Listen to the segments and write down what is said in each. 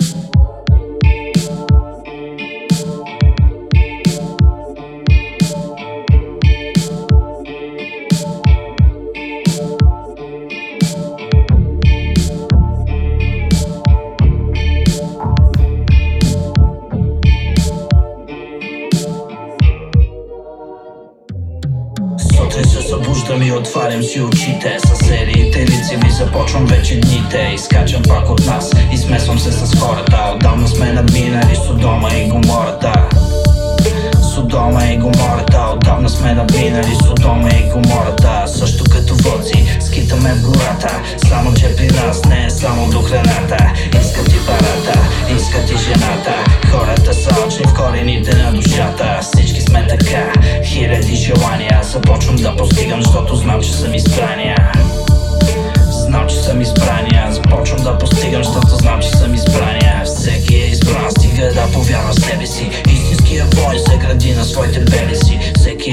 Thank you. Събуждам и отварям си очите С сериите лици ми започвам вече дните Изкачам пак от нас и смесвам се с хората Отдавна сме надминали Содома и Гомората Содома и Гомората Отдавна сме надминали Содома и Гомората Също като водци скитаме в гората Само че при нас не е само до храната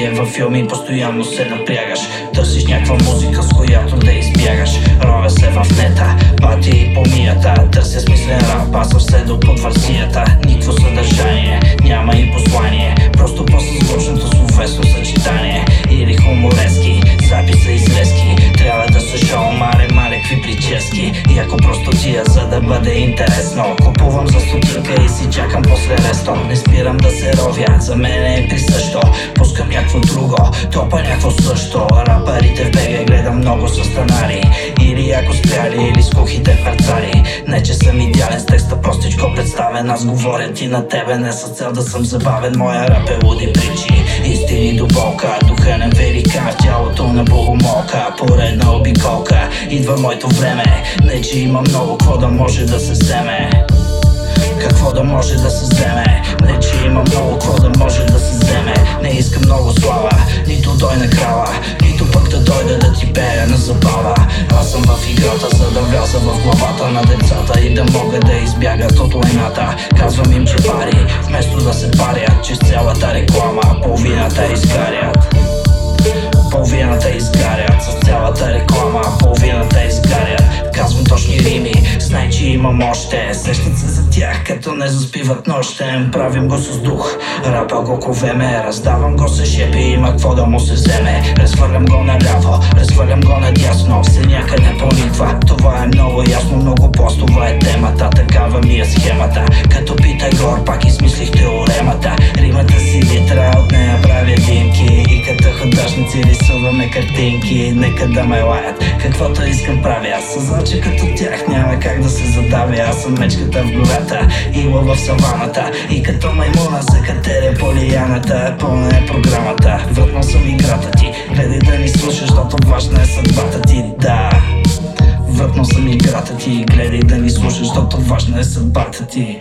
е във филми постоянно се напрягаш. Търсиш някаква музика, с която да избягаш. Ровя се в нета, пати и помията. Търся смислен рап, аз съм седал под върсията Никво съдържание, няма и послание. Просто по-съзвучното словесно съчетание. Или хуморески, записа и срезки Трябва да са шоу, мале, мале, какви прически. И ако просто тия, за да бъде интересно. Купувам за стотинка и си чакам после ресто. Не спирам да се ровя, за мен е присъщо. Пускам някакво друго, топа някакво също. Рапарите в бега гледам много са станали Или ако спряли, или с кухите парцари Не че съм идеален с текста, простичко представен. Аз говоря ти на тебе, не с цел да съм забавен. Моя рап е луди причи, истини до болка. Духа на велика в тялото на богомолка. Обиколка, идва моето време. Не че има много какво да може да се вземе. Какво да може да се вземе? Не че има много какво да може да се вземе. Не искам много слава, нито дойна крала Нито пък да дойда да ти пея на забава. Аз съм в играта, за да вляза в главата на децата И да могат да избягат от лайната Казвам им, че пари, вместо да се парят Че с цялата реклама половината изгарят. Половината изгарят имам още Сещат се за тях, като не заспиват нощем Правим го с дух. Рапа го ковеме Раздавам го с шепи Има какво да му се вземе. Разхвърлям го наляво Разхвърлям го надясно. Все някъде понитва Това е много ясно Много постова е темата. Такава ми е схемата. Като Питагор пак измислих картинки Нека да ме лаят. Каквото искам правя Аз. Съзнал, че като тях няма как да се задавя. Аз съм мечката в гората Ила в саваната. И като маймуна се катеря по лияната Пълна е програмата. Въртнал съм играта ти. Гледай да ни слушаш, защото важна е съдбата ти. Да. Въртнал съм играта ти. Гледай да ни слушаш, защото важна е съдбата ти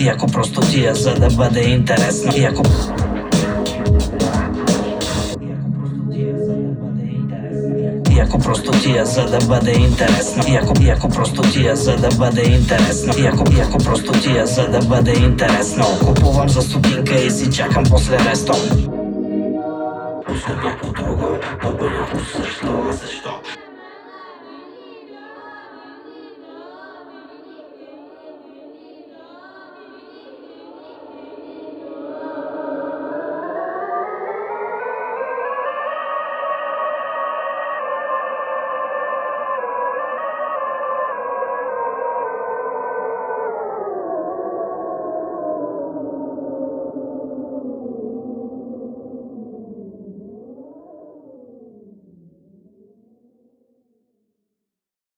И ако просто тия, за да бъде интересно И ако И ако просто тия, за да бъде интересно и ако просто тия, за да бъде интересно и ако просто тия, за да бъде интересно Купувам за стотинка и си чакам после ресто Пускам по друго, по също, защо